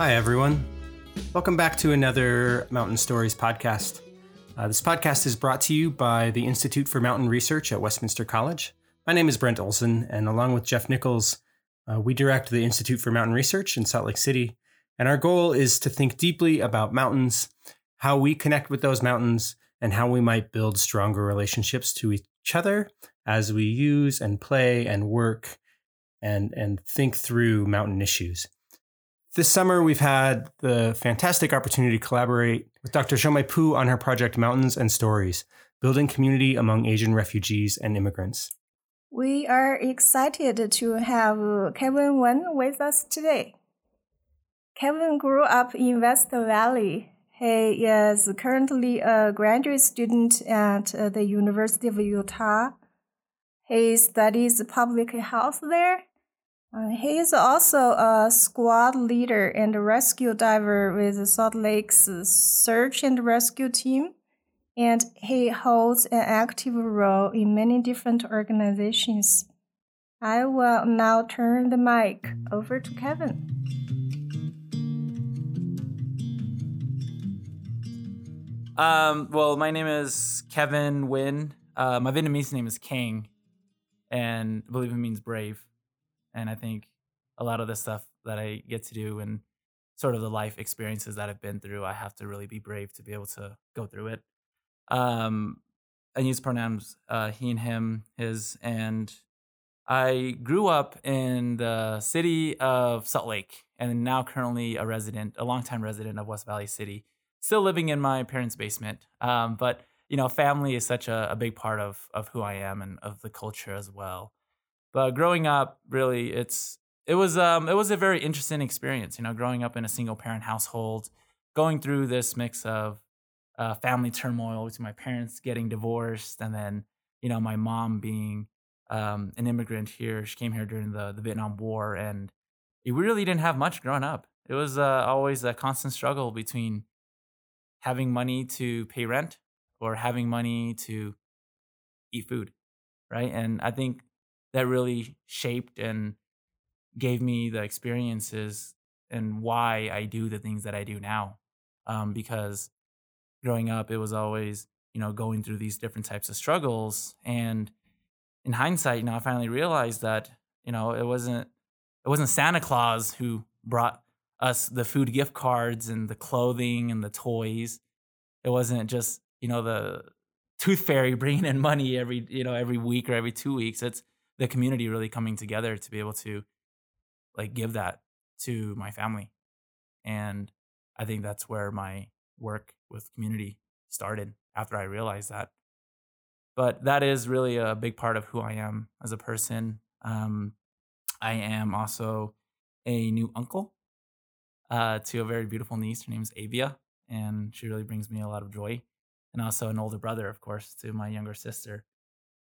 Hi, everyone. Welcome back to another Mountain Stories podcast. Uh, this podcast is brought to you by the Institute for Mountain Research at Westminster College. My name is Brent Olson, and along with Jeff Nichols, uh, we direct the Institute for Mountain Research in Salt Lake City. And our goal is to think deeply about mountains, how we connect with those mountains, and how we might build stronger relationships to each other as we use and play and work and, and think through mountain issues. This summer, we've had the fantastic opportunity to collaborate with Dr. Xiumei Pu on her project Mountains and Stories, building community among Asian refugees and immigrants. We are excited to have Kevin Nguyen with us today. Kevin grew up in West Valley. He is currently a graduate student at the University of Utah. He studies public health there uh, he is also a squad leader and rescue diver with the Salt Lake's search and rescue team, and he holds an active role in many different organizations. I will now turn the mic over to Kevin. Um, well, my name is Kevin Nguyen. Uh, my Vietnamese name is King, and I believe it means brave. And I think a lot of the stuff that I get to do and sort of the life experiences that I've been through, I have to really be brave to be able to go through it. Um, I use pronouns uh, he and him, his, and I grew up in the city of Salt Lake and now currently a resident, a longtime resident of West Valley City, still living in my parents' basement. Um, but you know, family is such a, a big part of of who I am and of the culture as well. But growing up, really, it's it was um it was a very interesting experience. You know, growing up in a single parent household, going through this mix of uh, family turmoil with my parents getting divorced, and then you know my mom being um, an immigrant here. She came here during the the Vietnam War, and we really didn't have much growing up. It was uh, always a constant struggle between having money to pay rent or having money to eat food, right? And I think that really shaped and gave me the experiences and why I do the things that I do now. Um, because growing up, it was always, you know, going through these different types of struggles. And in hindsight, you know, I finally realized that, you know, it wasn't it wasn't Santa Claus who brought us the food gift cards and the clothing and the toys. It wasn't just, you know, the tooth fairy bringing in money every, you know, every week or every two weeks. It's the community really coming together to be able to like give that to my family. And I think that's where my work with community started after I realized that. But that is really a big part of who I am as a person. Um, I am also a new uncle uh, to a very beautiful niece. Her name's Avia, and she really brings me a lot of joy. And also an older brother, of course, to my younger sister.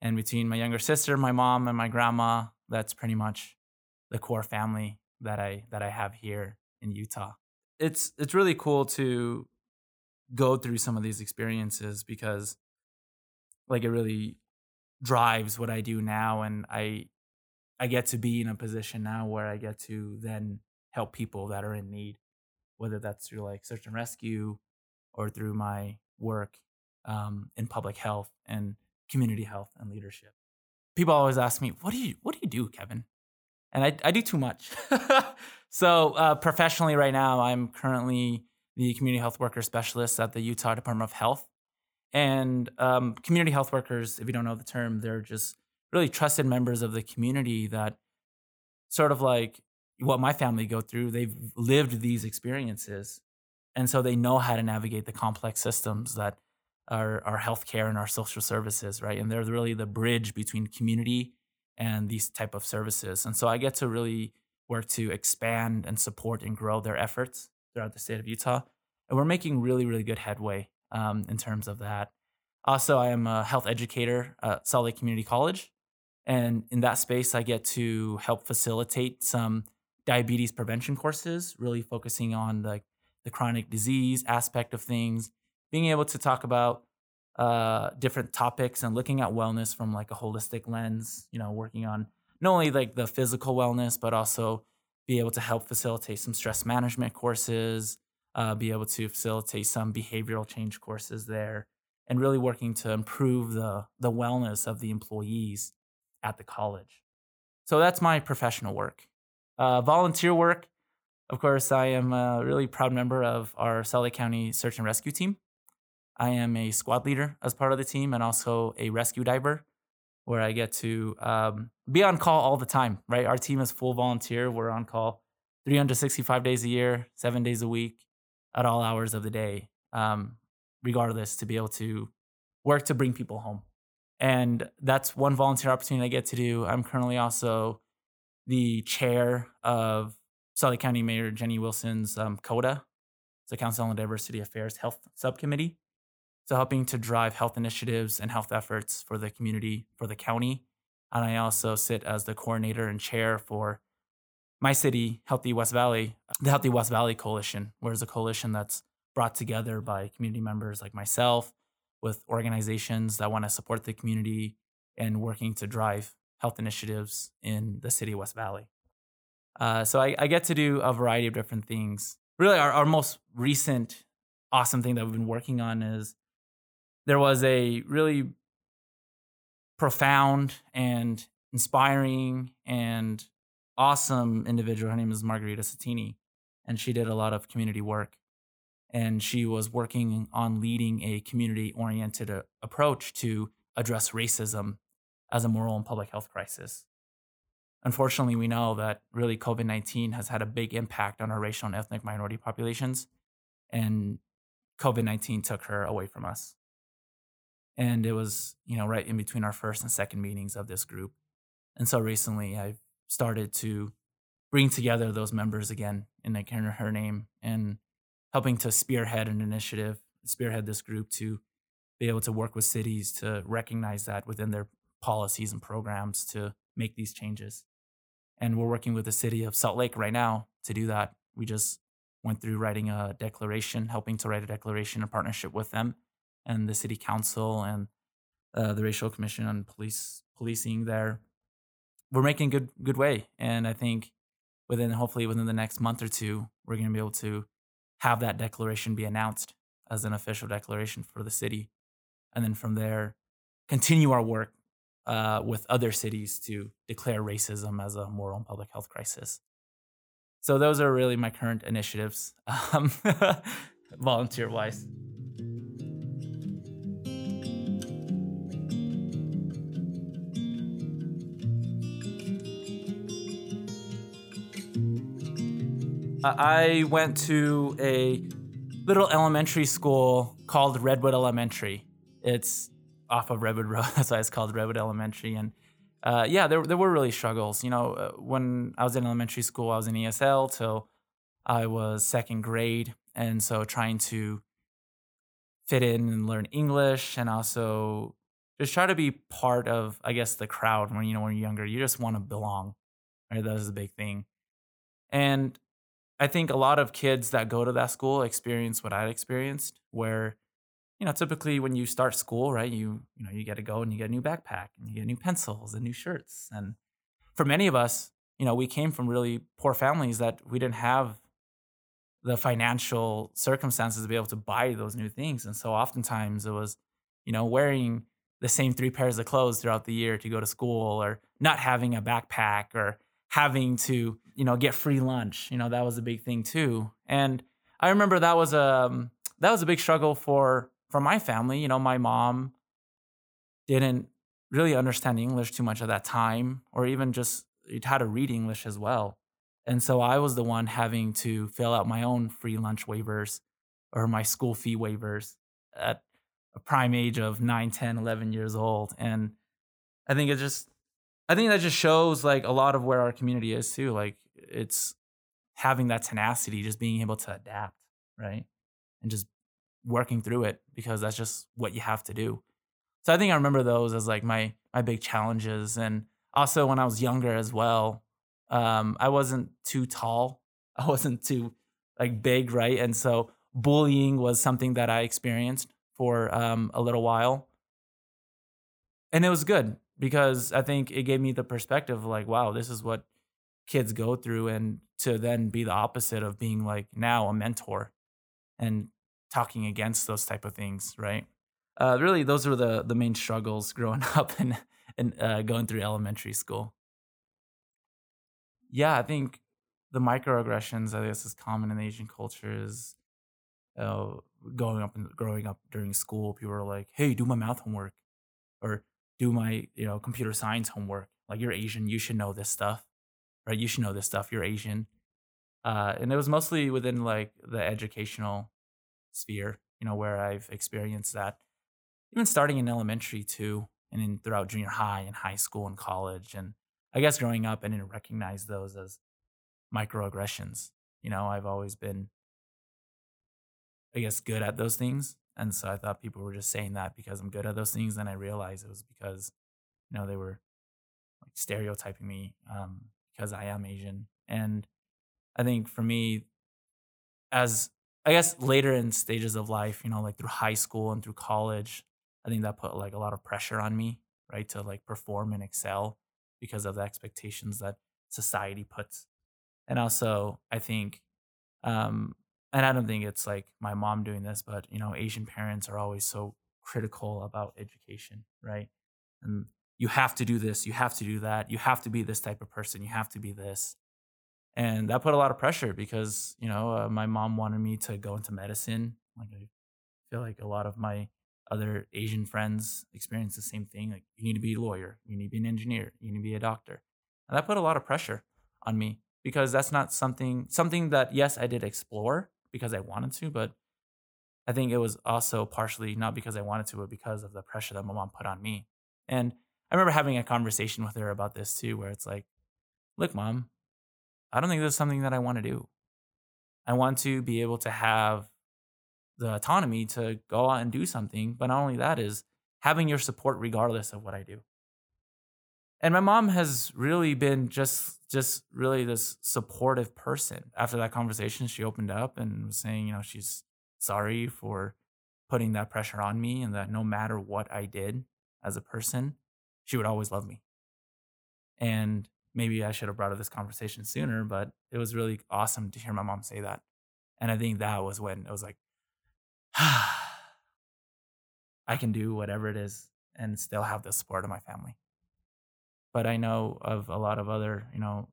And between my younger sister, my mom, and my grandma, that's pretty much the core family that I that I have here in Utah. It's it's really cool to go through some of these experiences because like it really drives what I do now and I I get to be in a position now where I get to then help people that are in need, whether that's through like search and rescue or through my work um, in public health and community health and leadership. People always ask me, "What do you What do you do, Kevin?" And I I do too much. so uh, professionally, right now, I'm currently the community health worker specialist at the Utah Department of Health. And um, community health workers, if you don't know the term, they're just really trusted members of the community that sort of like what my family go through. They've lived these experiences, and so they know how to navigate the complex systems that our our healthcare and our social services, right? And they're really the bridge between community and these type of services. And so I get to really work to expand and support and grow their efforts throughout the state of Utah. And we're making really, really good headway um, in terms of that. Also, I am a health educator at Salt Lake Community College. And in that space, I get to help facilitate some diabetes prevention courses, really focusing on the, the chronic disease aspect of things being able to talk about uh, different topics and looking at wellness from like a holistic lens, you know, working on not only like the physical wellness, but also be able to help facilitate some stress management courses, uh, be able to facilitate some behavioral change courses there, and really working to improve the, the wellness of the employees at the college. So that's my professional work. Uh, volunteer work, of course, I am a really proud member of our Salt Lake County Search and Rescue Team. I am a squad leader as part of the team and also a rescue diver where I get to um, be on call all the time, right? Our team is full volunteer. We're on call 365 days a year, seven days a week, at all hours of the day, um, regardless, to be able to work to bring people home. And that's one volunteer opportunity I get to do. I'm currently also the chair of Lake County Mayor Jenny Wilson's um, CODA, the Council on Diversity Affairs Health Subcommittee. So helping to drive health initiatives and health efforts for the community, for the county. And I also sit as the coordinator and chair for my city, Healthy West Valley, the Healthy West Valley Coalition, where it's a coalition that's brought together by community members like myself with organizations that want to support the community and working to drive health initiatives in the city of West Valley. Uh, so I, I, get to do a variety of different things. Really, our, our most recent awesome thing that we've been working on is there was a really profound and inspiring and awesome individual. Her name is Margarita Satini, and she did a lot of community work. And she was working on leading a community oriented uh, approach to address racism as a moral and public health crisis. Unfortunately, we know that really COVID 19 has had a big impact on our racial and ethnic minority populations, and COVID 19 took her away from us. And it was, you know, right in between our first and second meetings of this group. And so recently I've started to bring together those members again in like her name and helping to spearhead an initiative, spearhead this group to be able to work with cities to recognize that within their policies and programs to make these changes. And we're working with the city of Salt Lake right now to do that. We just went through writing a declaration, helping to write a declaration in partnership with them and the city council and uh, the racial commission on police policing there. We're making good good way and i think within hopefully within the next month or two we're going to be able to have that declaration be announced as an official declaration for the city. And then from there continue our work uh, with other cities to declare racism as a moral and public health crisis. So those are really my current initiatives um, volunteer wise I went to a little elementary school called Redwood Elementary. It's off of Redwood Road. That's why it's called Redwood Elementary. And uh, yeah, there, there were really struggles. You know, uh, when I was in elementary school, I was in ESL till I was second grade. And so trying to fit in and learn English and also just try to be part of, I guess, the crowd when, you know, when you're younger. You just want to belong, right? That was a big thing. And I think a lot of kids that go to that school experience what I experienced, where you know typically when you start school, right, you you know you get to go and you get a new backpack and you get new pencils and new shirts, and for many of us, you know, we came from really poor families that we didn't have the financial circumstances to be able to buy those new things, and so oftentimes it was, you know, wearing the same three pairs of clothes throughout the year to go to school, or not having a backpack, or having to you know get free lunch. You know that was a big thing too. And i remember that was a um, that was a big struggle for for my family. You know my mom didn't really understand english too much at that time or even just how to read english as well. And so i was the one having to fill out my own free lunch waivers or my school fee waivers at a prime age of 9 10 11 years old. And i think it just I think that just shows like a lot of where our community is too. Like it's having that tenacity, just being able to adapt, right? And just working through it because that's just what you have to do. So I think I remember those as like my my big challenges. And also when I was younger as well, um, I wasn't too tall. I wasn't too like big, right? And so bullying was something that I experienced for um, a little while. And it was good because I think it gave me the perspective of like, wow, this is what kids go through and to then be the opposite of being like now a mentor and talking against those type of things right uh, really those were the the main struggles growing up and and uh, going through elementary school yeah i think the microaggressions i guess is common in asian cultures. uh, going up and growing up during school people are like hey do my math homework or do my you know computer science homework like you're asian you should know this stuff right? You should know this stuff you're asian. Uh, and it was mostly within like the educational sphere you know where i've experienced that. Even starting in elementary too and throughout junior high and high school and college and i guess growing up i didn't recognize those as microaggressions you know? I've always been i guess good at those things and so i thought people were just saying that because i'm good at those things and i realized it was because you know they were like stereotyping me um, because i am asian. And i think for me as i guess later in stages of life you know like through high school and through college i think that put like a lot of pressure on me right to like perform and excel because of the expectations that society puts. And also i think um and I don't think it's like my mom doing this, but you know, Asian parents are always so critical about education, right? And you have to do this, you have to do that, you have to be this type of person, you have to be this. And that put a lot of pressure because, you know, uh, my mom wanted me to go into medicine. Like I feel like a lot of my other Asian friends experience the same thing. Like you need to be a lawyer, you need to be an engineer, you need to be a doctor. And that put a lot of pressure on me because that's not something something that yes, I did explore, because I wanted to, but I think it was also partially not because I wanted to, but because of the pressure that my mom put on me. And I remember having a conversation with her about this too, where it's like, look, mom, I don't think this is something that I want to do. I want to be able to have the autonomy to go out and do something. But not only that is having your support regardless of what I do and my mom has really been just just really this supportive person. After that conversation she opened up and was saying you know she's sorry for putting that pressure on me and that no matter what i did as a person she would always love me. And maybe i should have brought up this conversation sooner but it was really awesome to hear my mom say that. And i think that was when it was like i can do whatever it is and still have the support of my family but I know of a lot of other, you know,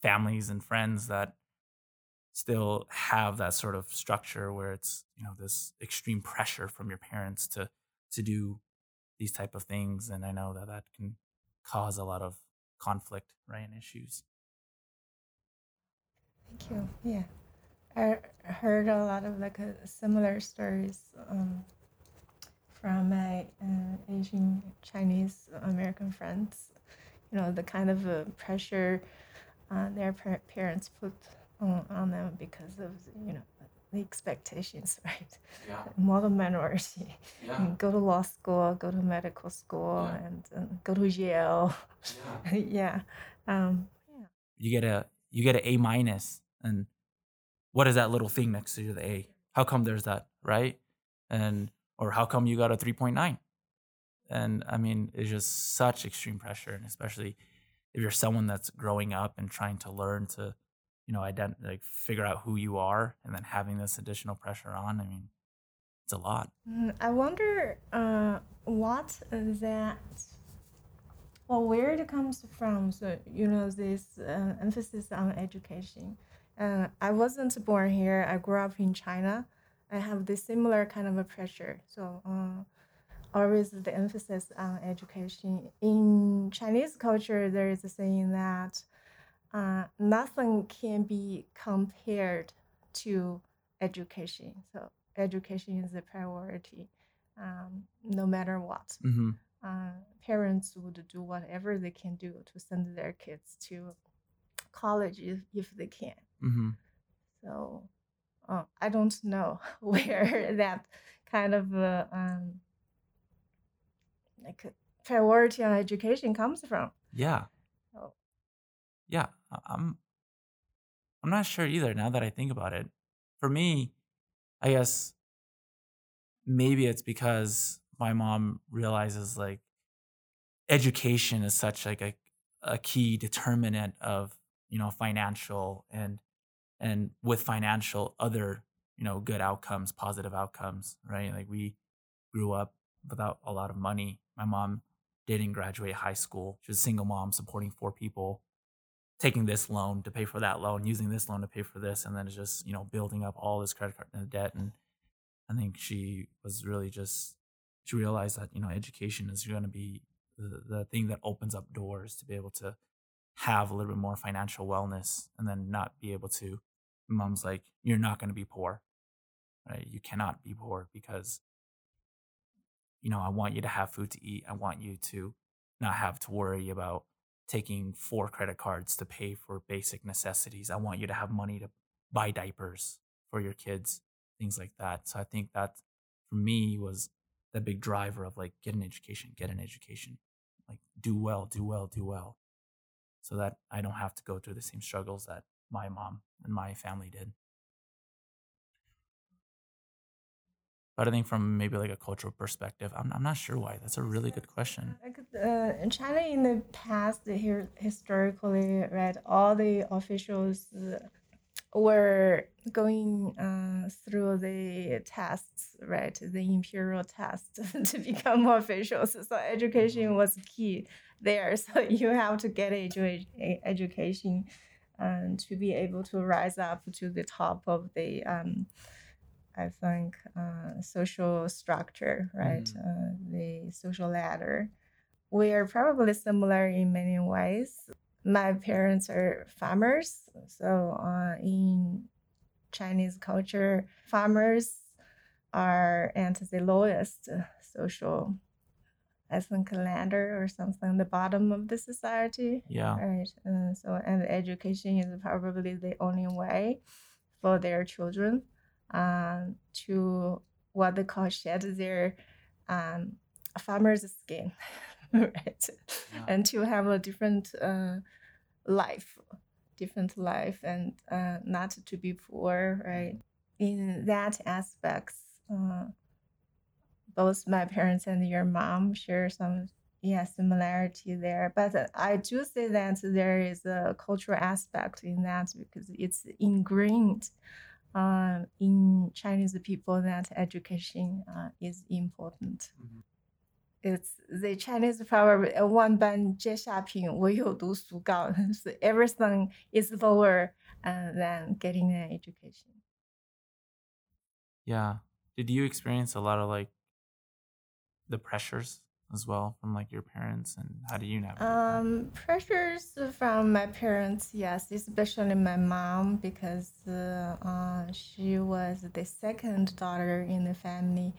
families and friends that still have that sort of structure where it's, you know, this extreme pressure from your parents to to do these type of things and I know that that can cause a lot of conflict, right, and issues. Thank you. Yeah. I heard a lot of like a similar stories um, from my uh, Asian Chinese American friends. You know, the kind of uh, pressure uh, their parents put on, on, them because of, you know, the expectations, right? Yeah. Model minority. Yeah. Go to law school, go to medical school, yeah. and uh, go to Yale. Yeah. yeah. Um, yeah. You get a you get an A minus, and what is that little thing next to the A? How come there's that, right? And or how come you got a 3.9 and i mean it's just such extreme pressure and especially if you're someone that's growing up and trying to learn to you know ident- like figure out who you are and then having this additional pressure on i mean it's a lot. Mm, i wonder uh, what that well where it comes from so you know this uh, emphasis on education. Uh, i wasn't born here. I grew up in china I have this similar kind of a pressure. So uh, always the emphasis on education. In Chinese culture, there is a saying that uh, nothing can be compared to education. So education is a priority, um, no matter what. Mm-hmm. Uh, parents would do whatever they can do to send their kids to college if, if they can. Mm-hmm. So uh, I don't know where that kind of uh, um, like priority on education comes from. Yeah. Oh. Yeah, I'm. I'm not sure either. Now that I think about it, for me, I guess maybe it's because my mom realizes like education is such like a a key determinant of you know financial and and with financial other you know good outcomes positive outcomes right? Like we grew up without a lot of money. My mom didn't graduate high school. She was a single mom supporting four people taking this loan to pay for that loan using this loan to pay for this and then it's just you know building up all this credit card uh, debt and i think she was really just she realized that you know education is going to be the, the thing that opens up doors to be able to have a little bit more financial wellness and then not be able to mom's like you're not going to be poor right? You cannot be poor because you know i want you to have food to eat. I want you to not have to worry about taking four credit cards to pay for basic necessities. I want you to have money to buy diapers for your kids things like that. So i think that for me was the big driver of like get an education get an education. Like do well do well do well. So that I don't have to go through the same struggles that my mom and my family did. But I think from maybe like a cultural perspective, I'm, I'm not sure why. That's a really good question. Like uh, in China in the past, here historically, right, all the officials were going uh, through the tests, right, the imperial test to become officials. So education mm-hmm. was key there. So you have to get edu- education um, to be able to rise up to the top of the, um, I think, uh, social structure, right? Mm. Uh, the social ladder. We are probably similar in many ways. My parents are farmers, so uh, in Chinese culture, farmers are at the lowest social I think ladder or something, the bottom of the society. Yeah. Right. Uh, so, and education is probably the only way for their children um, to what they call shed their um, farmer's skin, right? Yeah. And to have a different uh, life, different life, and uh, not to be poor, right? In that aspects, uh, both my parents and your mom share some yeah similarity there but i do say that there is a cultural aspect in that because it's ingrained uh, in chinese people that education uh, is important mm-hmm. It's the Chinese proverb, one ban so everything is lower uh, than getting an education. Yeah. Did you experience a lot of like the pressures as well from like your parents and how do you navigate um pressures from my parents yes especially my mom because uh, uh, she was the second daughter in the family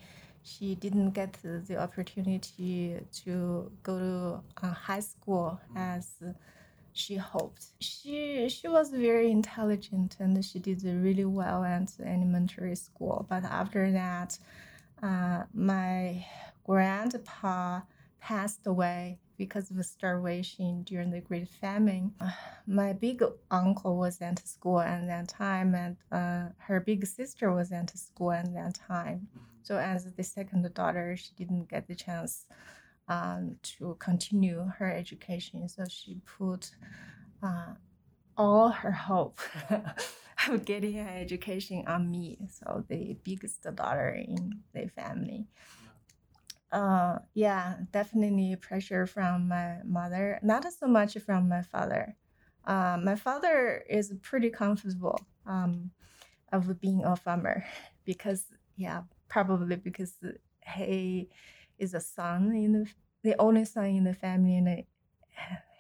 she didn't get the opportunity to go to uh, high school as she hoped. She she was very intelligent and she did really well at elementary school. But after that, uh, my grandpa passed away because of starvation during the Great Famine. My big uncle was at school at that time, and uh, her big sister was at school at that time. So, as the second daughter, she didn't get the chance um, to continue her education. So, she put uh, all her hope of getting an education on me. So, the biggest daughter in the family uh, yeah, definitely pressure from my mother, not so much from my father. Uh, my father is pretty comfortable um, of being a farmer because, yeah, probably because he is a son in the the only son in the family, and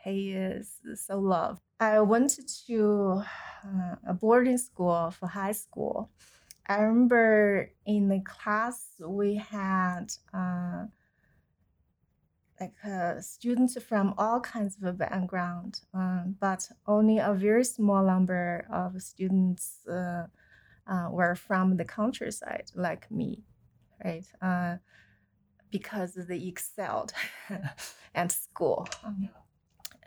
he is so loved. I went to uh, a boarding school for high school I remember in the class we had uh, like uh, students from all kinds of background, um, but only a very small number of students uh, uh were from the countryside, like me, right? Uh, because they excelled at school. Um,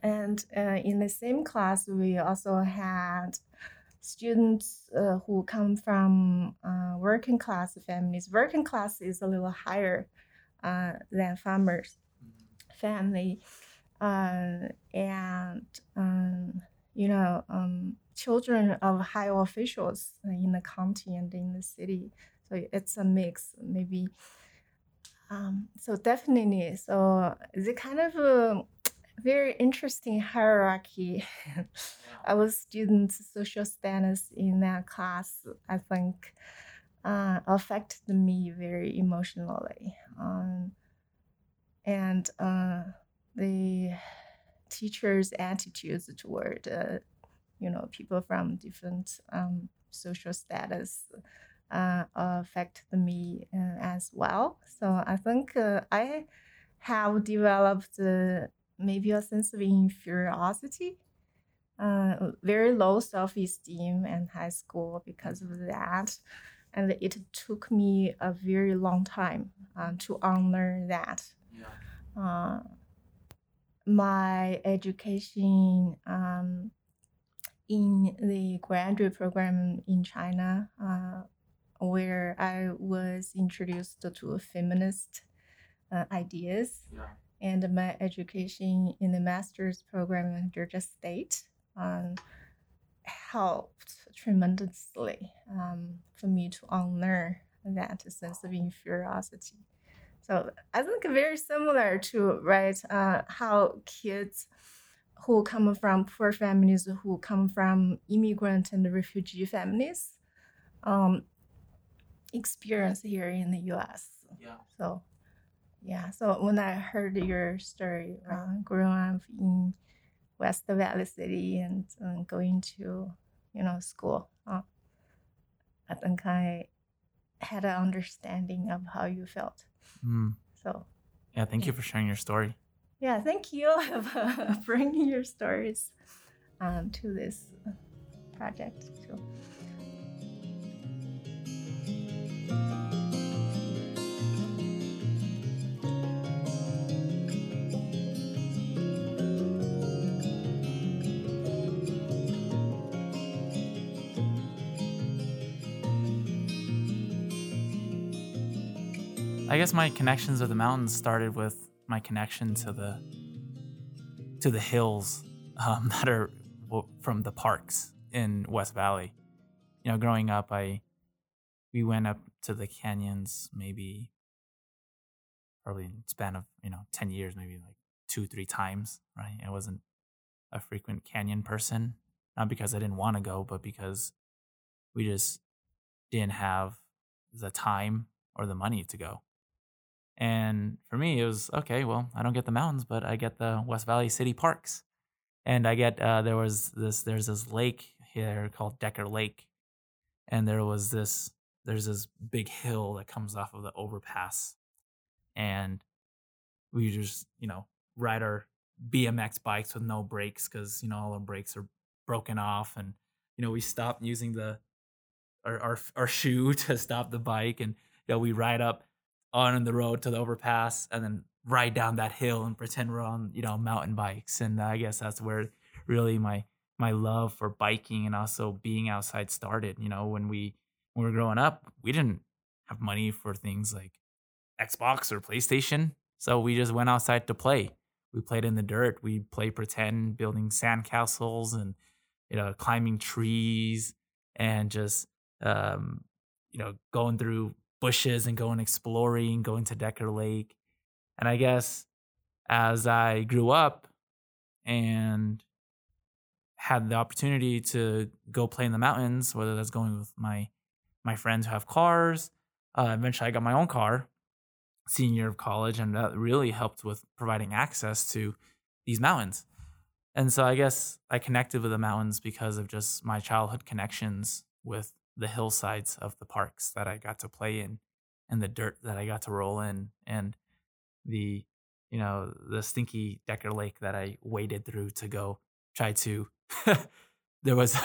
and uh, in the same class, we also had students uh, who come from uh, working class families. Working class is a little higher uh, than farmers family. uh, and um, you know, um, children of high officials in the county and in the city. So it's a mix, maybe. Um, so definitely, so the kind of a very interesting hierarchy our students' social status in that class, I think, uh, affected me very emotionally. Um, and uh, the teachers' attitudes toward, uh, you know, people from different um, social status uh, affected me uh, as well. So I think uh, I have developed uh, maybe a sense of inferiority uh, very low self esteem in high school because of that. And it took me a very long time uh, to unlearn that. Yeah. Uh, my education um, in the graduate program in China, uh, where I was introduced to feminist uh, ideas, yeah. And my education in the master's program in Georgia State um, helped tremendously um, for me to unlearn that sense of inferiority. So I think very similar to right uh, how kids who come from poor families, who come from immigrant and refugee families, um, experience here in the U.S. Yeah. So, yeah. So when I heard your story, uh, growing up in West Valley City and um, going to, you know, school. Uh, I think I had an understanding of how you felt. Mm. So, yeah, thank yeah. you for sharing your story. Yeah, thank you for bringing your stories um, to this project too. I guess my connections with the mountains started with my connection to the to the hills um, that are from the parks in West Valley. You know, growing up, I we went up to the canyons maybe probably in span of you know ten years, maybe like two three times. Right, I wasn't a frequent canyon person, not because I didn't want to go, but because we just didn't have the time or the money to go. And for me, it was okay. Well, I don't get the mountains, but I get the West Valley City Parks, and I get uh, there was this there's this lake here called Decker Lake, and there was this there's this big hill that comes off of the overpass, and we just you know ride our BMX bikes with no brakes because you know all our brakes are broken off, and you know we stopped using the our our, our shoe to stop the bike, and you know we ride up on the road to the overpass and then ride down that hill and pretend we're on you know mountain bikes. And i guess that's where really my my love for biking and also being outside started you know when we when we were growing up we didn't have money for things like xbox or playstation. So we just went outside to play. We played in the dirt. We played pretend building sandcastles and you know climbing trees and just um you know going through bushes and going exploring, going to Decker Lake. And I guess as I grew up and had the opportunity to go play in the mountains, whether that's going with my my friends who have cars, uh, eventually I got my own car senior year of college, and that really helped with providing access to these mountains. And so I guess I connected with the mountains because of just my childhood connections with the hillsides of the parks that I got to play in and the dirt that I got to roll in and the you know the stinky Decker Lake that I waded through to go try to there was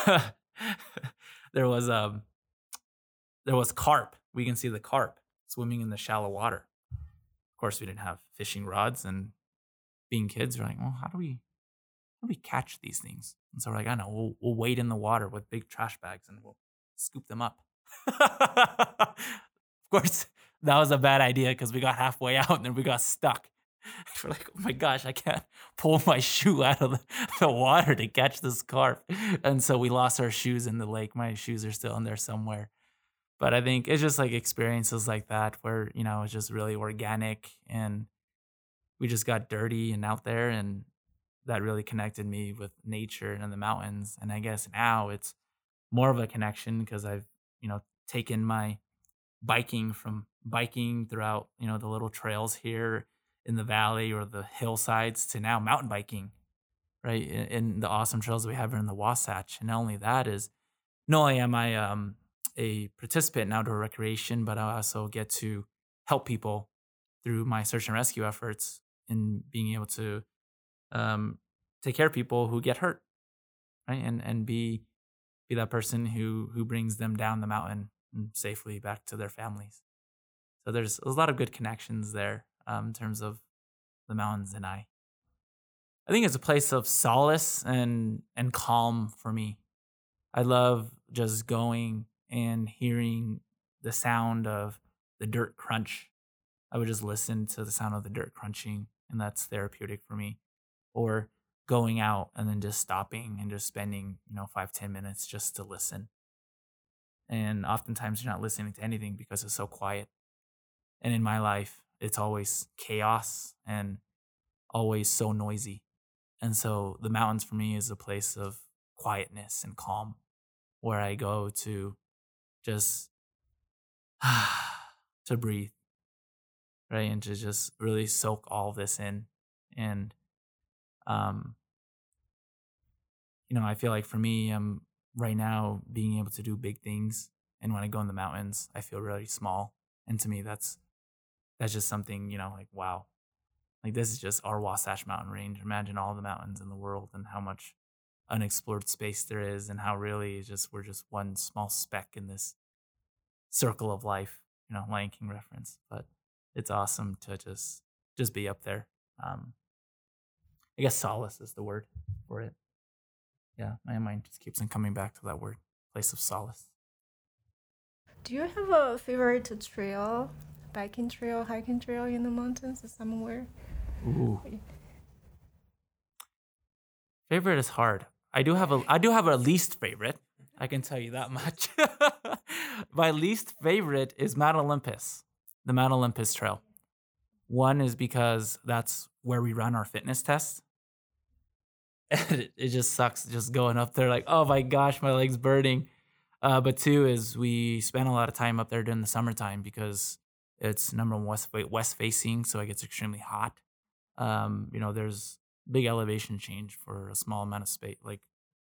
there was um there was carp. We can see the carp swimming in the shallow water. Of course we didn't have fishing rods and being kids we're like well how do we how do we catch these things? And so we're like I know. We'll, we'll wade in the water with big trash bags and we'll scoop them up. of course, that was a bad idea because we got halfway out and then we got stuck. We're like, oh my gosh, I can't pull my shoe out of the, the water to catch this carp. And so we lost our shoes in the lake. My shoes are still in there somewhere. But I think it's just like experiences like that where, you know, it's just really organic and we just got dirty and out there and that really connected me with nature and the mountains. And I guess now it's more of a connection because I've, you know, taken my biking from biking throughout, you know, the little trails here in the valley or the hillsides to now mountain biking, right? In, the awesome trails we have in the Wasatch. And not only that is, not only am I um, a participant in outdoor recreation, but I also get to help people through my search and rescue efforts in being able to um, take care of people who get hurt, right? And and be be that person who who brings them down the mountain safely back to their families. So there's, there's a lot of good connections there um, in terms of the mountains and I. I think it's a place of solace and and calm for me. I love just going and hearing the sound of the dirt crunch. I would just listen to the sound of the dirt crunching, and that's therapeutic for me. Or going out and then just stopping and just spending, you know, five, ten minutes just to listen. And oftentimes you're not listening to anything because it's so quiet. And in my life, it's always chaos and always so noisy. And so the mountains for me is a place of quietness and calm where I go to just to breathe, right? And to just really soak all this in. And, um, you know, I feel like for me, I'm right now being able to do big things. And when I go in the mountains, I feel really small. And to me, that's that's just something, you know, like wow. Like this is just our Wasatch Mountain Range. Imagine all the mountains in the world and how much unexplored space there is and how really just we're just one small speck in this circle of life, you know, Lion King reference. But it's awesome to just just be up there. Um I guess solace is the word for it yeah, my mind just keeps on coming back to that word, place of solace. Do you have a favorite trail, biking trail, hiking trail in the mountains somewhere? Ooh. Favorite is hard. I do have a I do have a least favorite. I can tell you that much. My least favorite is Mount Olympus, the Mount Olympus Trail. One is because that's where we run our fitness tests and it, it just sucks just going up there like oh my gosh my legs burning. Uh, but two is we spend a lot of time up there during the summertime because it's number one west west facing so it gets extremely hot. Um, you know there's big elevation change for a small amount of space like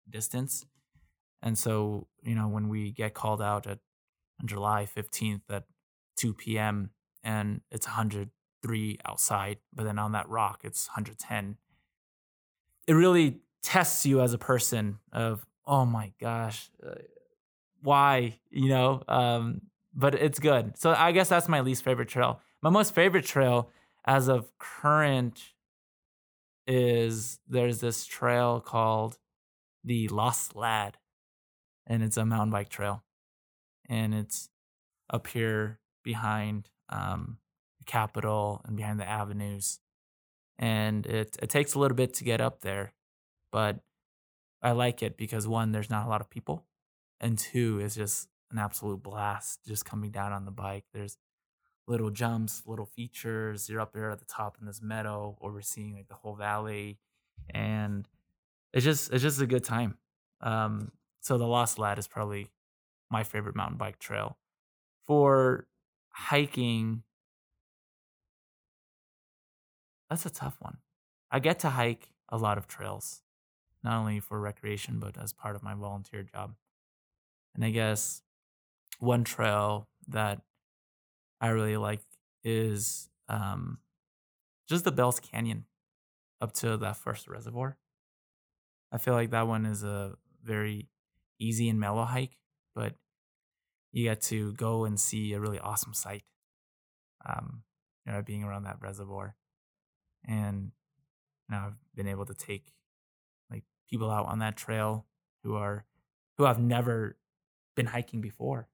distance. And so you know when we get called out at july 15th at 2 p.m and it's 103 outside but then on that rock it's 110 it really tests you as a person of oh my gosh uh, why? You know um, but it's good. So i guess that's my least favorite trail. My most favorite trail as of current is there's this trail called the lost lad and it's a mountain bike trail and it's up here behind um, the capitol and behind the avenues and it it takes a little bit to get up there, but I like it because one, there's not a lot of people, and two, it's just an absolute blast just coming down on the bike. There's little jumps, little features. You're up there at the top in this meadow, overseeing like the whole valley, and it's just it's just a good time. Um, so the Lost Lad is probably my favorite mountain bike trail. For hiking, that's a tough one. I get to hike a lot of trails, not only for recreation, but as part of my volunteer job. And I guess one trail that I really like is um, just the Bell's Canyon up to that first reservoir. I feel like that one is a very easy and mellow hike, but you get to go and see a really awesome sight. Um, you know, being around that reservoir and now I've been able to take like people out on that trail who are who have never been hiking before,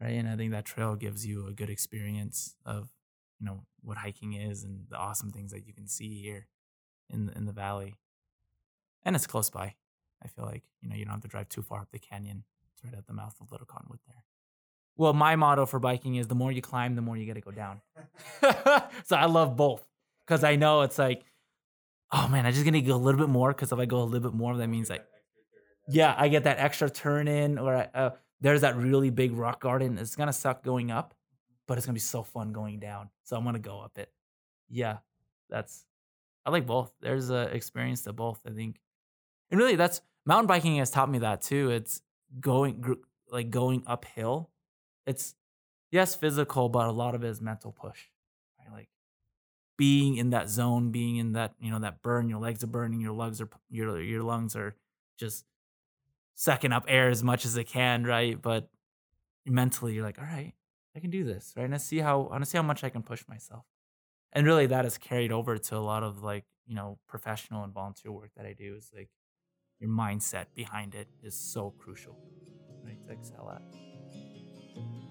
right? And I think that trail gives you a good experience of you know what hiking is and the awesome things that you can see here in the, in the valley. And it's close by. I feel like you know you don't have to drive too far up the canyon. It's right at the mouth of Little Cottonwood there. Well, my motto for biking is the more you climb, the more you got to go down. so I love both because I know it's like, oh man, I just gonna go a little bit more because if I go a little bit more, that means like, yeah, I get that extra turn in, or I, uh, there's that really big rock garden. It's gonna suck going up, but it's gonna be so fun going down. So I'm gonna go up it. Yeah, that's I like both. There's a experience to both. I think, and really, that's mountain biking has taught me that too. It's going gr- like going uphill. It's yes physical, but a lot of it is mental push. Being in that zone, being in that you know that burn. Your legs are burning. Your lungs are your your lungs are just sucking up air as much as they can, right? But mentally, you're like, all right, I can do this, right? And I see how I to see how much I can push myself. And really, that is carried over to a lot of like you know professional and volunteer work that I do. Is like your mindset behind it is so crucial, right? To excel at.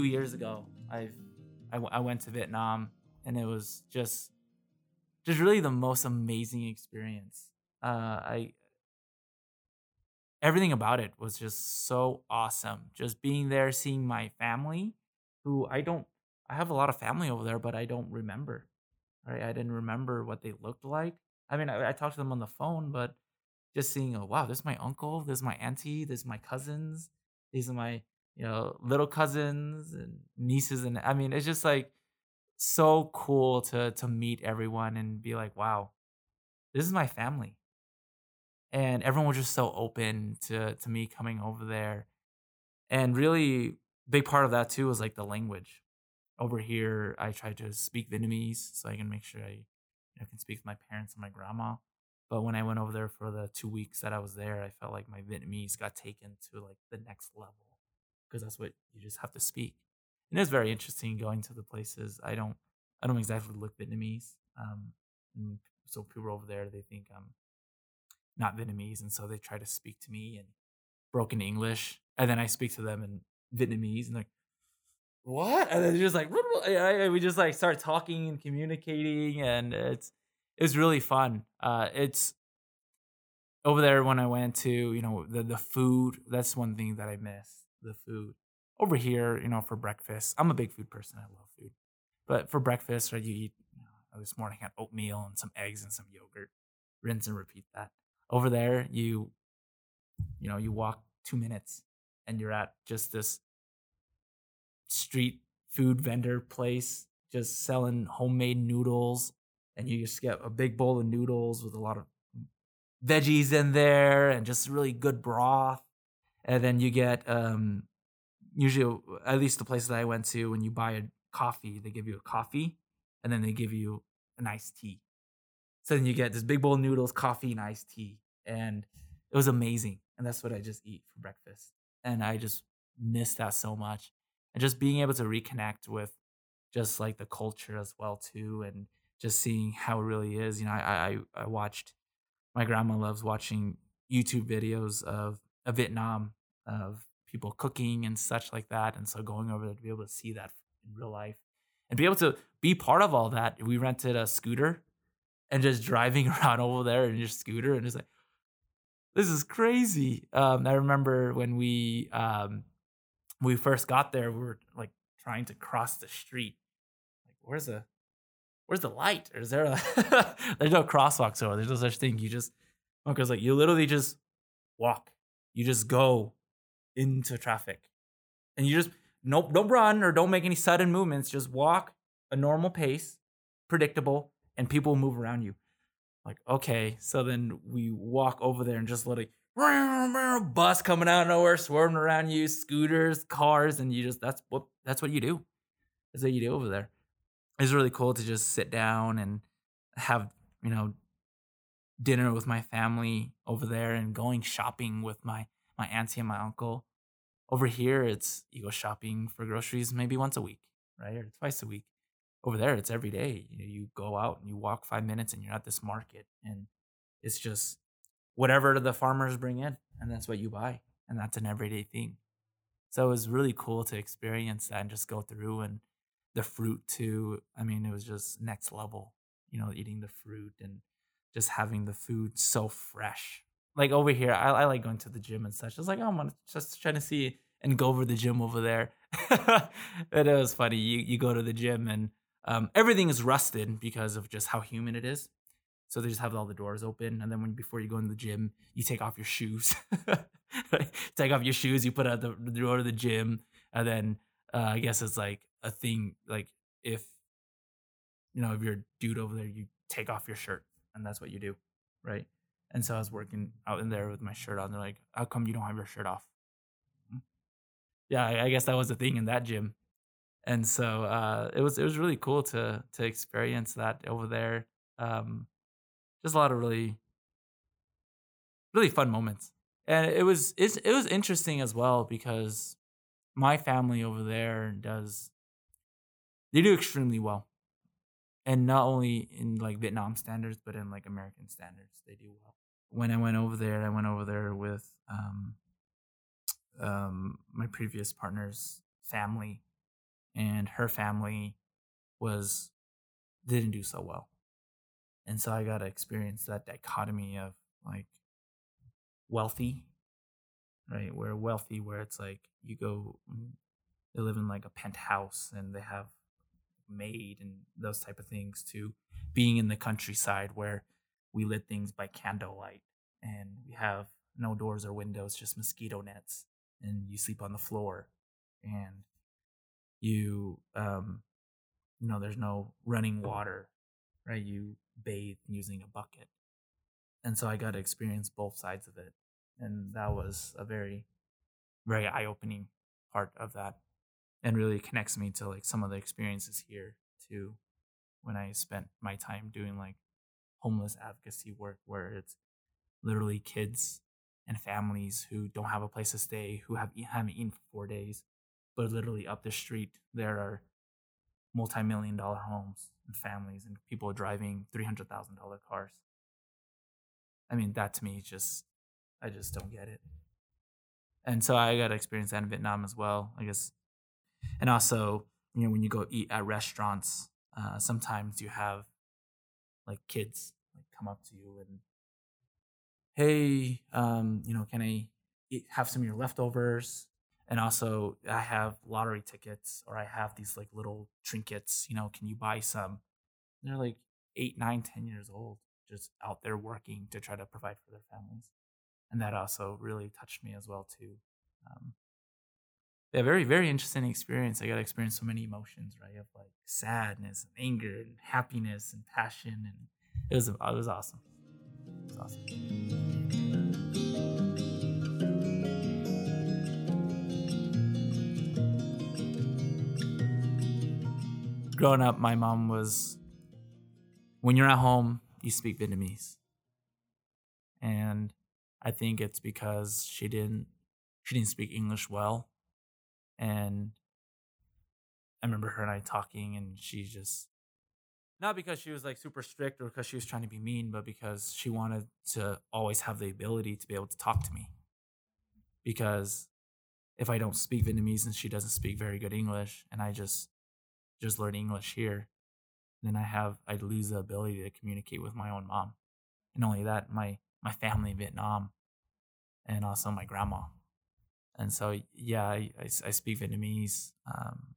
Two years ago, I've I, w- I went to Vietnam, and it was just just really the most amazing experience. Uh, I everything about it was just so awesome. Just being there, seeing my family, who I don't, I have a lot of family over there, but I don't remember. Right, I didn't remember what they looked like. I mean, I, I talked to them on the phone, but just seeing, oh wow, this is my uncle, this is my auntie, this is my cousins, these are my you know, little cousins and nieces and I mean, it's just like so cool to to meet everyone and be like, wow, this is my family. And everyone was just so open to to me coming over there. And really big part of that too was like the language. Over here, I tried to speak Vietnamese so I can make sure I you know, can speak with my parents and my grandma. But when I went over there for the two weeks that I was there, I felt like my Vietnamese got taken to like the next level because that's what you just have to speak. And it's very interesting going to the places. I don't I don't exactly look Vietnamese. Um, so people over there they think I'm not Vietnamese, and so they try to speak to me in broken English, and then I speak to them in Vietnamese, and they're like, what? And then just like we just like start talking and communicating, and it's it's really fun. Uh, it's over there when I went to you know the the food. That's one thing that I miss the food. Over here, you know, for breakfast, I'm a big food person. I love food. But for breakfast, right, you eat, you know, this morning I had oatmeal and some eggs and some yogurt. Rinse and repeat that. Over there, you, you know, you walk two minutes and you're at just this street food vendor place just selling homemade noodles and you just get a big bowl of noodles with a lot of veggies in there and just really good broth and then you get um, usually at least the places that I went to when you buy a coffee, they give you a coffee, and then they give you an iced tea. So then you get this big bowl of noodles, coffee, and iced tea, and it was amazing. And that's what I just eat for breakfast, and I just miss that so much. And just being able to reconnect with just like the culture as well too, and just seeing how it really is. You know, I I, I watched my grandma loves watching YouTube videos of of Vietnam of people cooking and such like that. And so going over there to be able to see that in real life and be able to be part of all that. We rented a scooter and just driving around over there in your scooter and just like, this is crazy. Um, I remember when we um, we first got there, we were like trying to cross the street. Like, where's the where's the light? Or is there a there's no crosswalks over. There's no such thing. You just because like you literally just walk you just go into traffic. And you just nope don't run or don't make any sudden movements. Just walk a normal pace predictable and people move around you. Like okay so then we walk over there and just it bus coming out of nowhere swerving around you scooters cars and you just that's what that's what you do. That's what you do over there. It's really cool to just sit down and have you know dinner with my family over there and going shopping with my my auntie and my uncle. Over here, it's you go shopping for groceries maybe once a week, right, or twice a week. over there it's every day. You know, you go out and you walk five minutes and you're at this market and it's just whatever the farmers bring in and that's what you buy. And that's an everyday thing. So it was really cool to experience that and just go through and the fruit too. I mean, it was just next level, you know, eating the fruit and just having the food so fresh. Like over here, I, I like going to the gym and such. I was like, oh, I'm just trying to see and go over the gym over there. it was funny. You you go to the gym and um, everything is rusted because of just how humid it is. So they just have all the doors open, and then when before you go in the gym, you take off your shoes. take off your shoes, you put out the, the door to the gym, and then uh, I guess it's like a thing. Like if you know if you're a dude over there, you take off your shirt, and that's what you do, right? And so I was working out in there with my shirt on. They're like, "How come you don't have your shirt off?" Hmm. Yeah, I, I guess that was the thing in that gym, and so uh, it was it was really cool to to experience that over there. Um, just a lot of really really fun moments, and it was it's, it was interesting as well because my family over there does they do extremely well and not only in like Vietnam standards, but in like American standards, they do well. When I went over there, I went over there with um, um, my previous partner's family, and her family was didn't do so well, and so I got to experience that dichotomy of like wealthy, right? Where wealthy, where it's like you go, mm, they live in like a penthouse and they have maid and those type of things to being in the countryside where we lit things by candlelight and we have no doors or windows just mosquito nets and you sleep on the floor and you um you know there's no running water right? You bathe using a bucket. And so i got to experience both sides of it. And that was a very very eye-opening part of that and really connects me to like some of the experiences here too when I spent my time doing like homeless advocacy work where it's literally kids and families who don't have a place to stay, who have haven't eaten for four days, but literally up the street there are multi-million dollar homes and families and people driving three hundred thousand dollar cars. I mean, that to me just I just don't get it. And so I got to experience that in Vietnam as well. I guess and also you know when you go eat at restaurants uh, sometimes you have like kids like come up to you and hey um, you know can i eat, have some of your leftovers? And also i have lottery tickets or i have these like little trinkets you know can you buy some? And they're like eight nine ten years old just out there working to try to provide for their families. And that also really touched me as well too um, yeah, very, very interesting experience. I got to experience so many emotions, right? Of like sadness and anger and happiness and passion. And it was, it was awesome. It was awesome. Growing up, my mom was, when you're at home, you speak Vietnamese. And I think it's because she didn't, she didn't speak English well and I remember her and I talking, and she just not because she was like super strict or because she was trying to be mean, but because she wanted to always have the ability to be able to talk to me. Because if I don't speak Vietnamese and she doesn't speak very good English, and I just just learn English here, then I have I lose the ability to communicate with my own mom, and only that my my family in Vietnam, and also my grandma and so yeah, I, I, I speak Vietnamese. Um,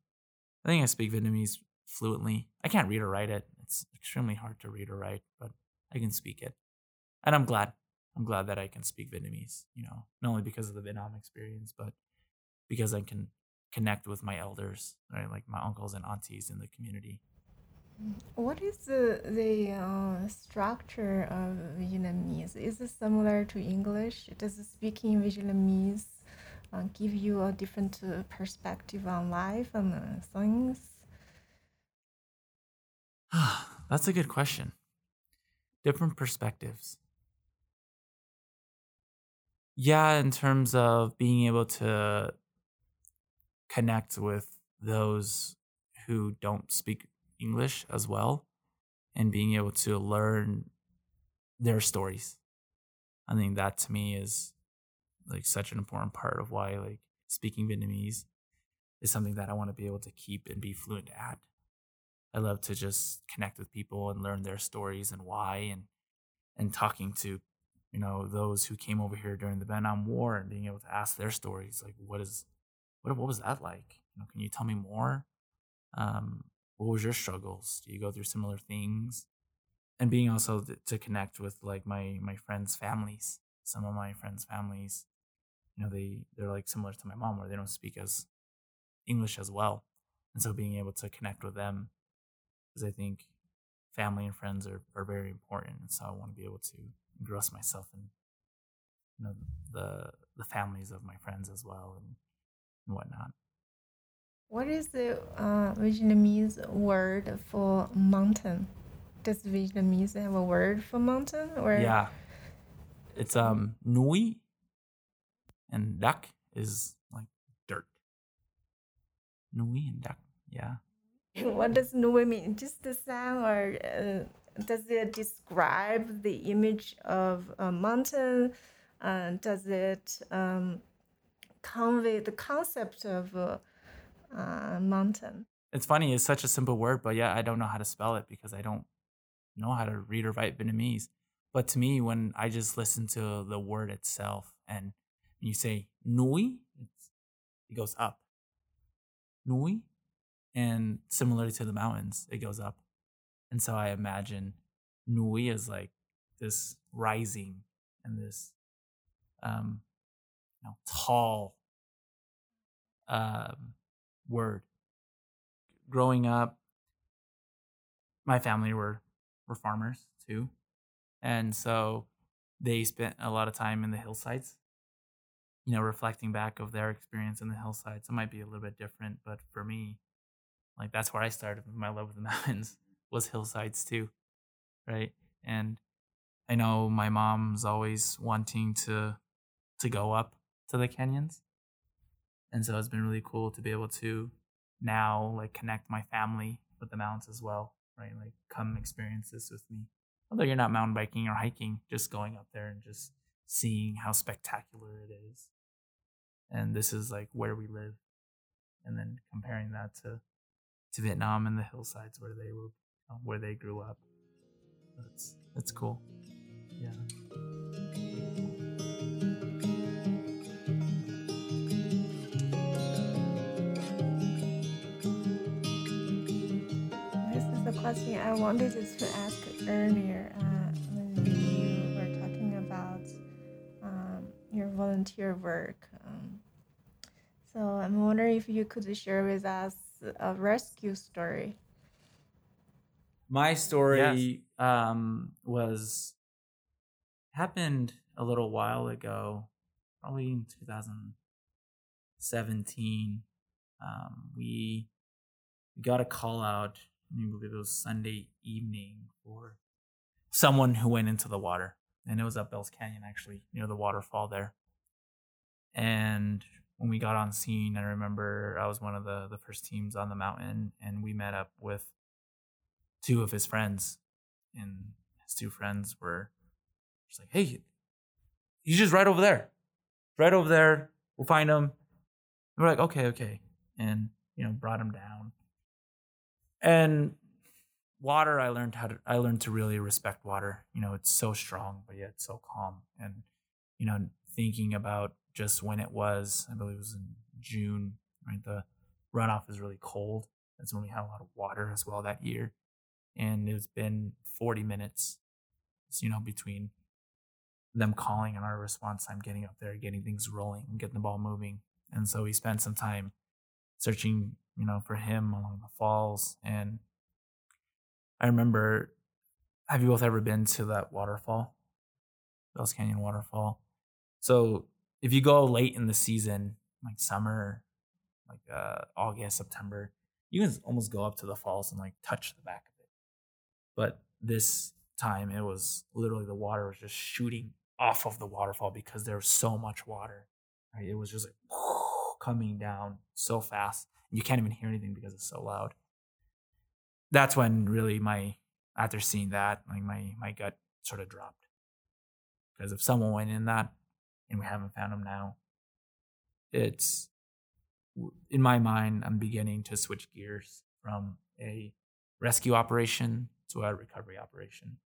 I think I speak Vietnamese fluently. I can't read or write it. It's extremely hard to read or write, but I can speak it, and I'm glad. I'm glad that I can speak Vietnamese. You know, not only because of the Vietnam experience, but because I can connect with my elders, right, like my uncles and aunties in the community. What is the the uh, structure of Vietnamese? Is it similar to English? Does speaking Vietnamese uh, give you a different uh, perspective on life and uh, things? That's a good question. Different perspectives. Yeah, in terms of being able to connect with those who don't speak English as well and being able to learn their stories. I think that to me is like such an important part of why like speaking Vietnamese is something that I want to be able to keep and be fluent at. I love to just connect with people and learn their stories and why and and talking to you know those who came over here during the Vietnam War and being able to ask their stories like what is what what was that like? You know, can you tell me more? Um, what was your struggles? Do you go through similar things? And being also th- to connect with like my my friends' families. Some of my friends' families, you know, they they're like similar to my mom, where they don't speak as English as well, and so being able to connect with them, because I think family and friends are are very important, and so I want to be able to engross myself in you know the the families of my friends as well and, and whatnot. What is the uh, Vietnamese word for mountain? Does Vietnamese have a word for mountain? Or Yeah, it's um núi, and duck is like dirt. Núi and duck, yeah. what does Nui mean? Just the sound, or uh, does it describe the image of a mountain? Uh, does it um, convey the concept of a uh, mountain? It's funny. It's such a simple word, but yeah, I don't know how to spell it because I don't know how to read or write Vietnamese. But to me, when I just listen to the word itself, and you say it's, it goes up. Núi, and similarly to the mountains, it goes up. And so I imagine núi is like this rising and this um, you know, tall um, word. Growing up, my family were were farmers too, and so they spent a lot of time in the hillsides. You know, reflecting back of their experience in the hillsides, it might be a little bit different, but for me, like that's where I started my love of the mountains was hillsides too, right? And I know my mom's always wanting to to go up to the canyons, and so it's been really cool to be able to now like connect my family with the mountains as well, right? Like come experience this with me. Although you're not mountain biking or hiking, just going up there and just seeing how spectacular it is. And this is like where we live. And then comparing that to to Vietnam and the hillsides where they were where they grew up. That's that's cool. Yeah. This is the question I wanted to ask earlier uh, when you were talking about um, your volunteer work. So I'm wondering if you could share with us a rescue story. My story um, was happened a little while ago, probably in 2017. Um, we got a call out, I believe it was Sunday evening, for someone who went into the water. And it was up Bell's Canyon, actually, near the waterfall there. And when we got on scene, I remember I was one of the, the first teams on the mountain, and we met up with two of his friends. And his two friends were just like, hey, he's just right over there. Right over there. We'll find him. And we're like, okay, okay. And, you know, brought him down. And water, I learned how to, I learned to really respect water. You know, it's so strong, but yet so calm. And, you know, thinking about just when it was, I believe it was in June, right? The runoff is really cold. That's when we had a lot of water as well that year. And it's been 40 minutes, you know, between them calling and our response time getting up there, getting things rolling, and getting the ball moving. And so we spent some time searching, you know, for him along the falls. And I remember, have you both ever been to that waterfall? Bell's Canyon waterfall. So if you go late in the season, like summer, like uh, August, September, you can almost go up to the falls and like touch the back of it. But this time, it was literally the water was just shooting off of the waterfall because there was so much water. Right? It was just like coming down so fast. You can't even hear anything because it's so loud. that's when really my after seeing that, like my my gut sort of dropped. Because if someone went in that and we haven't found him now, it's in my mind, I'm beginning to switch gears from a rescue operation to a recovery operation.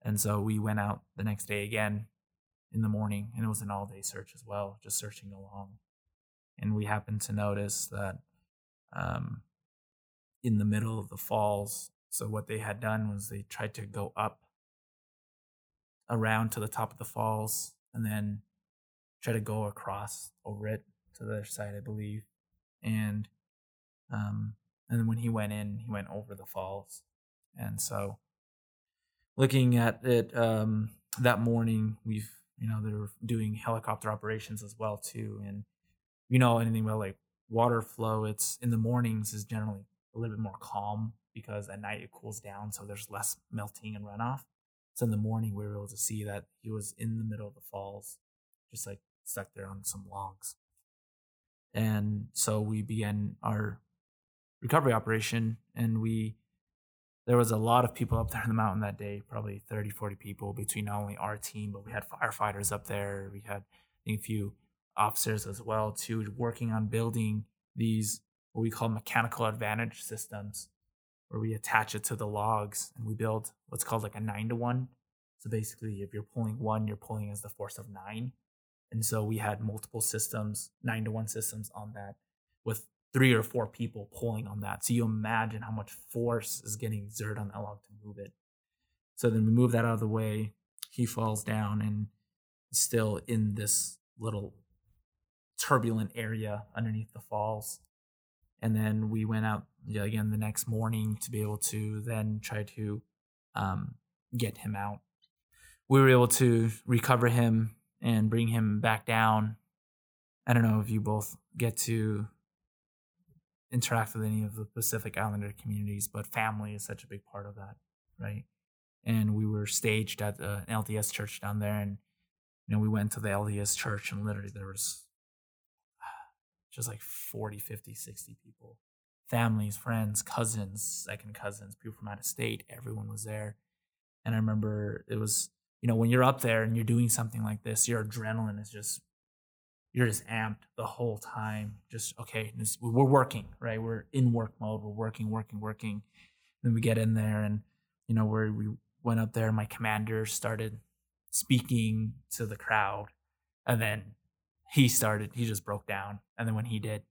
And so we went out the next day again in the morning, and it was an all day search as well, just searching along. And we happened to notice that um, in the middle of the falls, so what they had done was they tried to go up around to the top of the falls and then try to go across over it to the other side, I believe. And um, and then when he went in, he went over the falls. And so, looking at it um, that morning, we've you know they were doing helicopter operations as well too. And you know anything about like water flow, it's in the mornings is generally a little bit more calm because at night it cools down, so there's less melting and runoff. So in the morning, we were able to see that he was in the middle of the falls, just like stuck there on some logs. And so we began our recovery operation and we there was a lot of people up there in the mountain that day probably 30 40 people between not only our team but we had firefighters up there. We had a few officers as well too working on building these what we call mechanical advantage systems where we attach it to the logs and we build what's called like a nine to one. So basically if you're pulling one you're pulling as the force of nine and so we had multiple systems, nine to one systems on that with three or four people pulling on that. So you imagine how much force is getting exerted on that log to move it. So then we move that out of the way. He falls down and still in this little turbulent area underneath the falls. And then we went out again the next morning to be able to then try to um, get him out. We were able to recover him and bring him back down. I don't know if you both get to interact with any of the Pacific Islander communities, but family is such a big part of that, right? And we were staged at an LDS church down there, and you know we went to the LDS church, and literally there was just like 40, 50, 60 people, families, friends, cousins, second cousins, people from out of state. Everyone was there, and I remember it was you know, when you're up there and you're doing something like this, your adrenaline is just you're just amped the whole time. Just okay, we're working, right? We're in work mode. We're working, working, working. Then we get in there, and you know, where we went up there, my commander started speaking to the crowd, and then he started. He just broke down, and then when he did,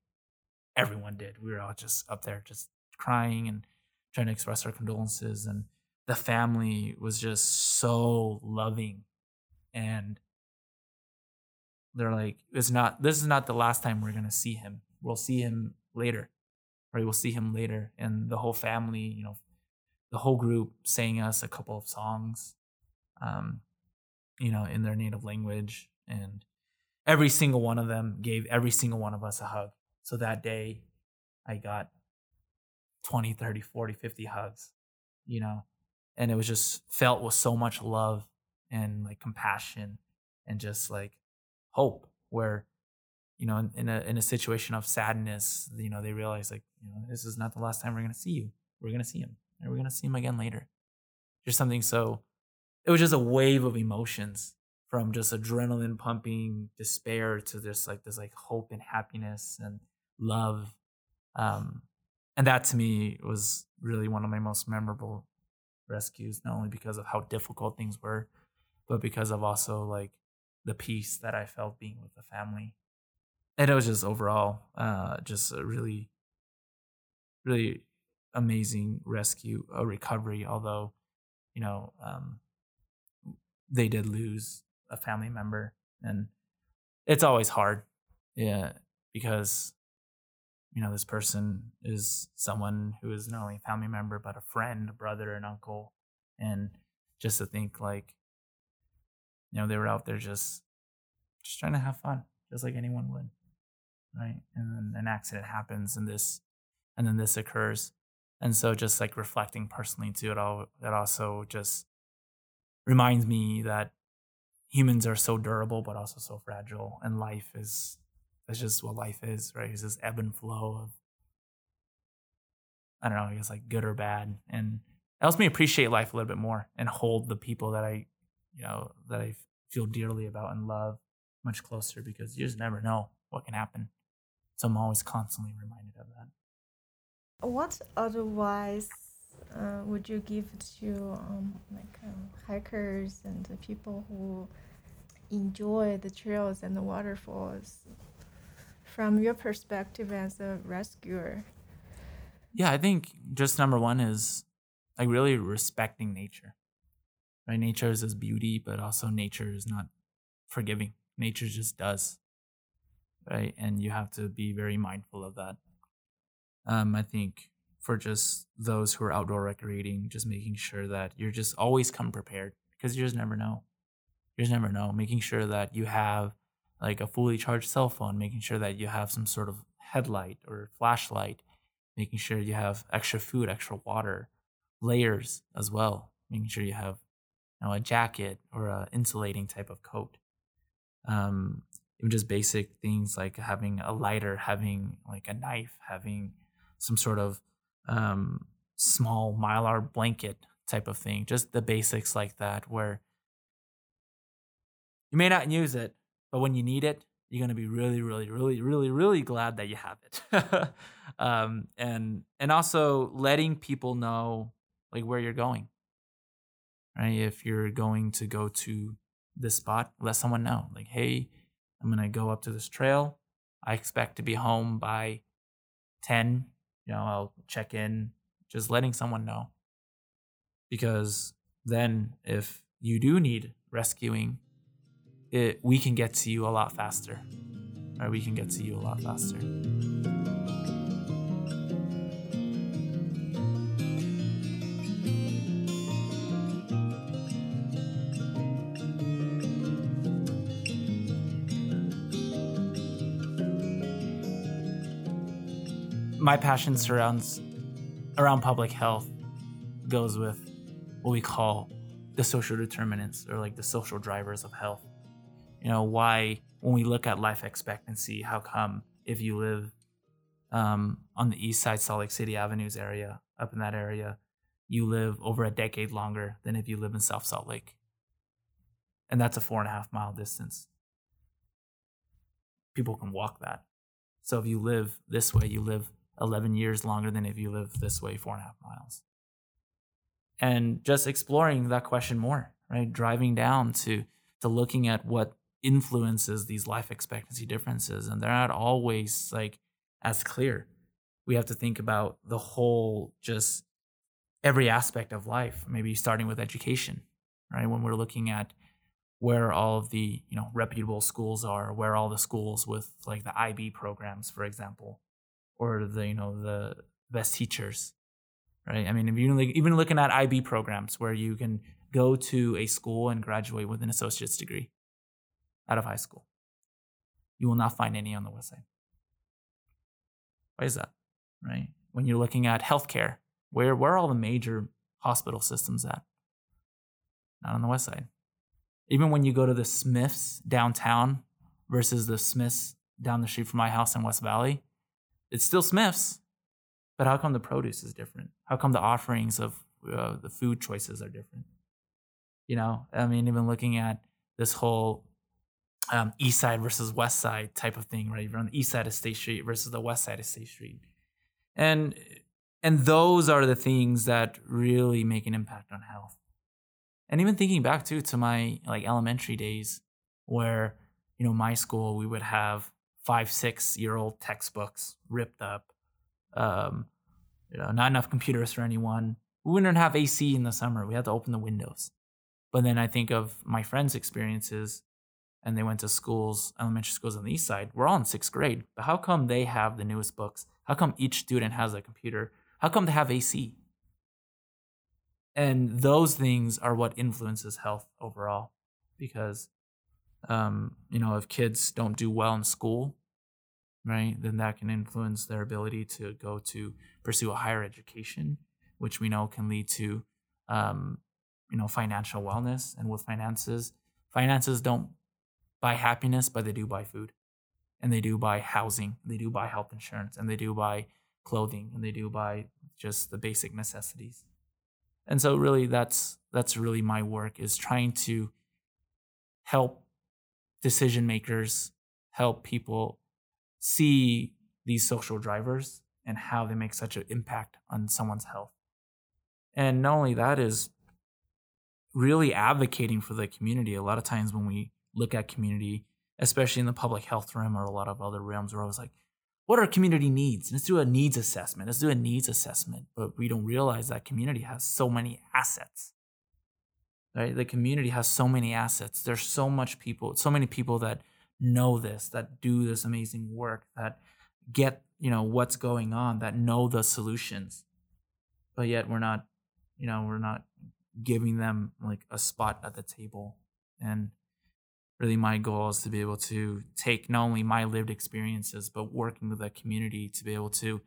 everyone did. We were all just up there, just crying and trying to express our condolences and the family was just so loving and they're like it's not this is not the last time we're going to see him. We'll see him later right we'll see him later and the whole family you know the whole group sang us a couple of songs um you know in their native language and every single one of them gave every single one of us a hug. So that day i got 20 30 40 50 hugs you know and it was just felt with so much love and like compassion and just like hope where you know in, in, a in a situation of sadness you know they realize like you know this is not the last time we're going to see you. We're going to see him and we're going to see him again later. Just something so it was just a wave of emotions from just adrenaline pumping despair to this like this like hope and happiness and love. Um and that to me was really one of my most memorable rescues, not only because of how difficult things were, but because of also like the peace that I felt being with the family. And it was just overall uh, just a really, really amazing rescue, a recovery. Although, you know, um, they did lose a family member, and it's always hard, yeah, because you know, this person is someone who is not only a family member, but a friend, a brother, an uncle. And just to think like, you know, they were out there just, just trying to have fun, just like anyone would. Right. And then an accident happens and this, and then this occurs. And so just like reflecting personally to it all, that also just reminds me that humans are so durable, but also so fragile and life is that's just what life is, right? It's this ebb and flow of I don't know, I guess like good or bad. And it helps me appreciate life a little bit more and hold the people that I, you know, that I feel dearly about and love much closer because you just never know what can happen. So I'm always constantly reminded of that. What advice uh, would you give to um, like um, hikers and people who enjoy the trails and the waterfalls from your perspective as a rescuer? Yeah, I think just number one is like really respecting nature. Right? Nature is this beauty, but also nature is not forgiving. Nature just does. Right? And you have to be very mindful of that. Um, I think for just those who are outdoor recreating, just making sure that you're just always come prepared because you just never know. You just never know. Making sure that you have like a fully charged cell phone, making sure that you have some sort of headlight or flashlight, making sure you have extra food, extra water, layers as well, making sure you have you know, a jacket or a insulating type of coat. Um, even just basic things like having a lighter, having like a knife, having some sort of um, small mylar blanket type of thing. Just the basics like that, where you may not use it, but when you need it, you're gonna be really, really, really, really, really glad that you have it. um, and and also letting people know like where you're going. Right? If you're going to go to this spot, let someone know. Like, hey, I'm gonna go up to this trail. I expect to be home by 10. You know, I'll check in, just letting someone know. Because then if you do need rescuing, it we can get to you a lot faster. Right? We can get to you a lot faster. my passion surrounds around public health goes with what we call the social determinants or like the social drivers of health. You know, why when we look at life expectancy, how come if you live um, on the east side Salt Lake City Avenues area, up in that area, you live over a decade longer than if you live in South Salt Lake. And that's a four and a half mile distance. People can walk that. So if you live this way, you live 11 years longer than if you live this way four and a half miles. And just exploring that question more, right? Driving down to to looking at what influences these life expectancy differences. And they're not always like as clear. We have to think about the whole just every aspect of life, maybe starting with education, right? When we're looking at where all of the you know reputable schools are, where all the schools with like the IB programs, for example, or the you know the best teachers right i mean you even looking at IB programs where you can go to a school and graduate with an associate's degree out of high school. You will not find any on the west side why is that right? When you're looking at healthcare where where are all the major hospital systems at? Not on the west side. Even when you go to the Smith's downtown versus the Smith's down the street from my house in west valley it's still Smith's, but how come the produce is different? How come the offerings of uh, the food choices are different? You know, I mean, even looking at this whole um, east side versus west side type of thing, right? You're on the east side of State Street versus the west side of State Street, and and those are the things that really make an impact on health. And even thinking back too to my like elementary days, where you know my school we would have five, six year old textbooks ripped up. Um, you know, not enough computers for anyone. We wouldn't have AC in the summer. We had to open the windows. But then I think of my friends' experiences, and they went to schools, elementary schools on the east side. We're all in sixth grade, but how come they have the newest books? How come each student has a computer? How come they have AC? And those things are what influences health overall, because um, you know, if kids don't do well in school, right, then that can influence their ability to go to pursue a higher education, which we know can lead to, um, you know, financial wellness. And with finances, finances don't buy happiness, but they do buy food, and they do buy housing, they do buy health insurance, and they do buy clothing and they do buy just the basic necessities. And so really that's that's really my work is trying to help decision makers, help people see these social drivers and how they make such an impact on someone's health. And not only that is really advocating for the community. A lot of times when we look at community, especially in the public health realm or a lot of other realms, where I was like, what are community needs? Let's do a needs assessment. Let's do a needs assessment. But we don't realize that community has so many assets. Right? The community has so many assets. There's so much people, so many people that know this, that do this amazing work, that get, you know, what's going on, that know the solutions. But yet we're not, you know, we're not giving them like a spot at the table. And really my goal is to be able to take not only my lived experiences, but working with the community to be able to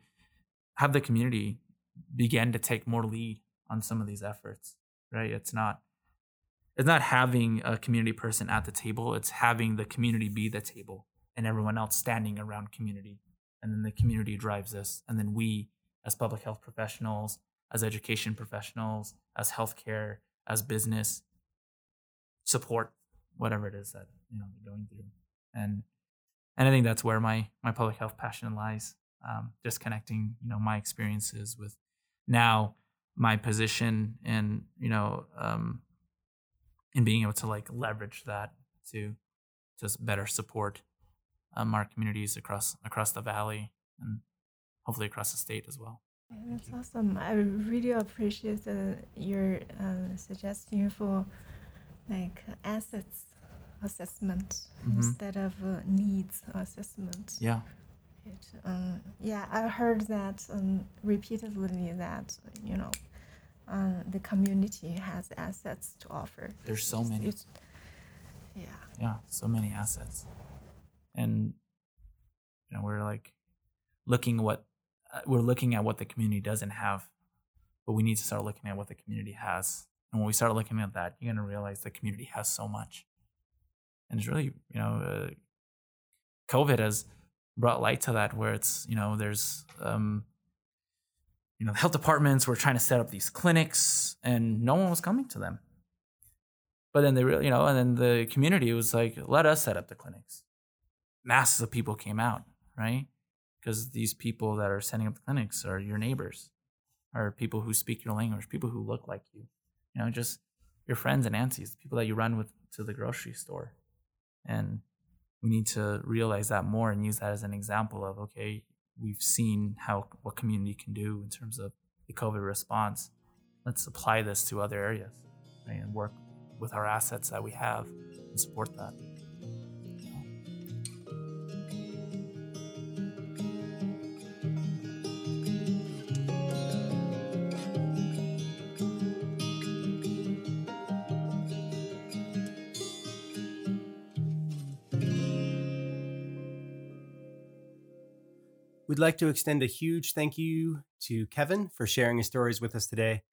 have the community begin to take more lead on some of these efforts. Right? It's not it's not having a community person at the table, it's having the community be the table and everyone else standing around community. And then the community drives this. And then we as public health professionals as education professionals, as healthcare, as business, support whatever it is that you know they're going through. And and I think that's where my my public health passion lies. Um, just connecting, you know, my experiences with now my position and you know um, and being able to like leverage that to just better support um, our communities across across the valley and hopefully across the state as well. That's awesome. I really appreciate your uh, suggestion for like assets assessment mm-hmm. instead of uh, needs assessment. Yeah. It, um, yeah, I heard that um, repeatedly that you know uh, the community has assets to offer. There's so many. It's, yeah. Yeah, so many assets, and you know we're like looking what uh, we're looking at what the community doesn't have, but we need to start looking at what the community has. And when we start looking at that, you're going to realize the community has so much. And it's really, you know, uh, COVID has brought light to that where it's, you know, there's, um, you know, health departments were trying to set up these clinics and no one was coming to them. But then they really, you know, and then the community was like, let us set up the clinics. Masses of people came out, right? because these people that are setting up the clinics are your neighbors, are people who speak your language, people who look like you, you know, just your friends and aunties, people that you run with to the grocery store. And we need to realize that more and use that as an example of okay, we've seen how what community can do in terms of the COVID response. Let's apply this to other areas right, and work with our assets that we have and support that. We'd like to extend a huge thank you to Kevin for sharing his stories with us today.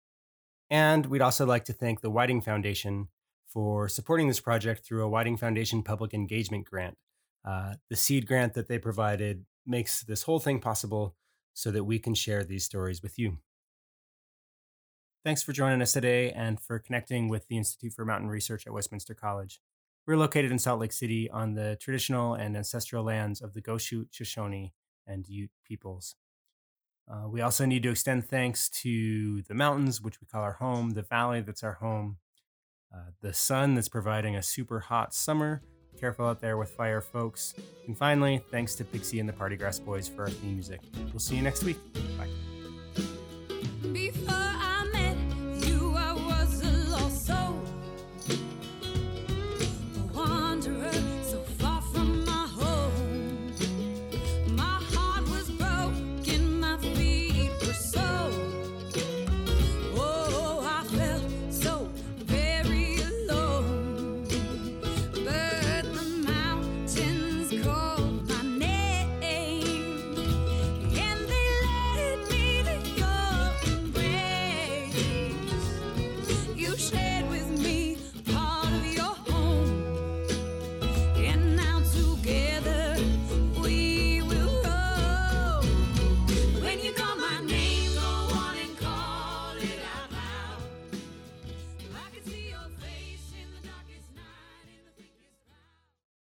And we'd also like to thank the Whiting Foundation for supporting this project through a Whiting Foundation Public Engagement Grant. Uh, the seed grant that they provided makes this whole thing possible so that we can share these stories with you. Thanks for joining us today and for connecting with the Institute for Mountain Research at Westminster College. We're located in Salt Lake City on the traditional and ancestral lands of the Goshute, Shoshone, and Ute peoples. Uh, we also need to extend thanks to the mountains, which we call our home, the valley that's our home, uh, the sun that's providing a super hot summer. Careful out there with fire, folks. And finally, thanks to Pixie and the Party Grass Boys for our theme music. We'll see you next week. Bye.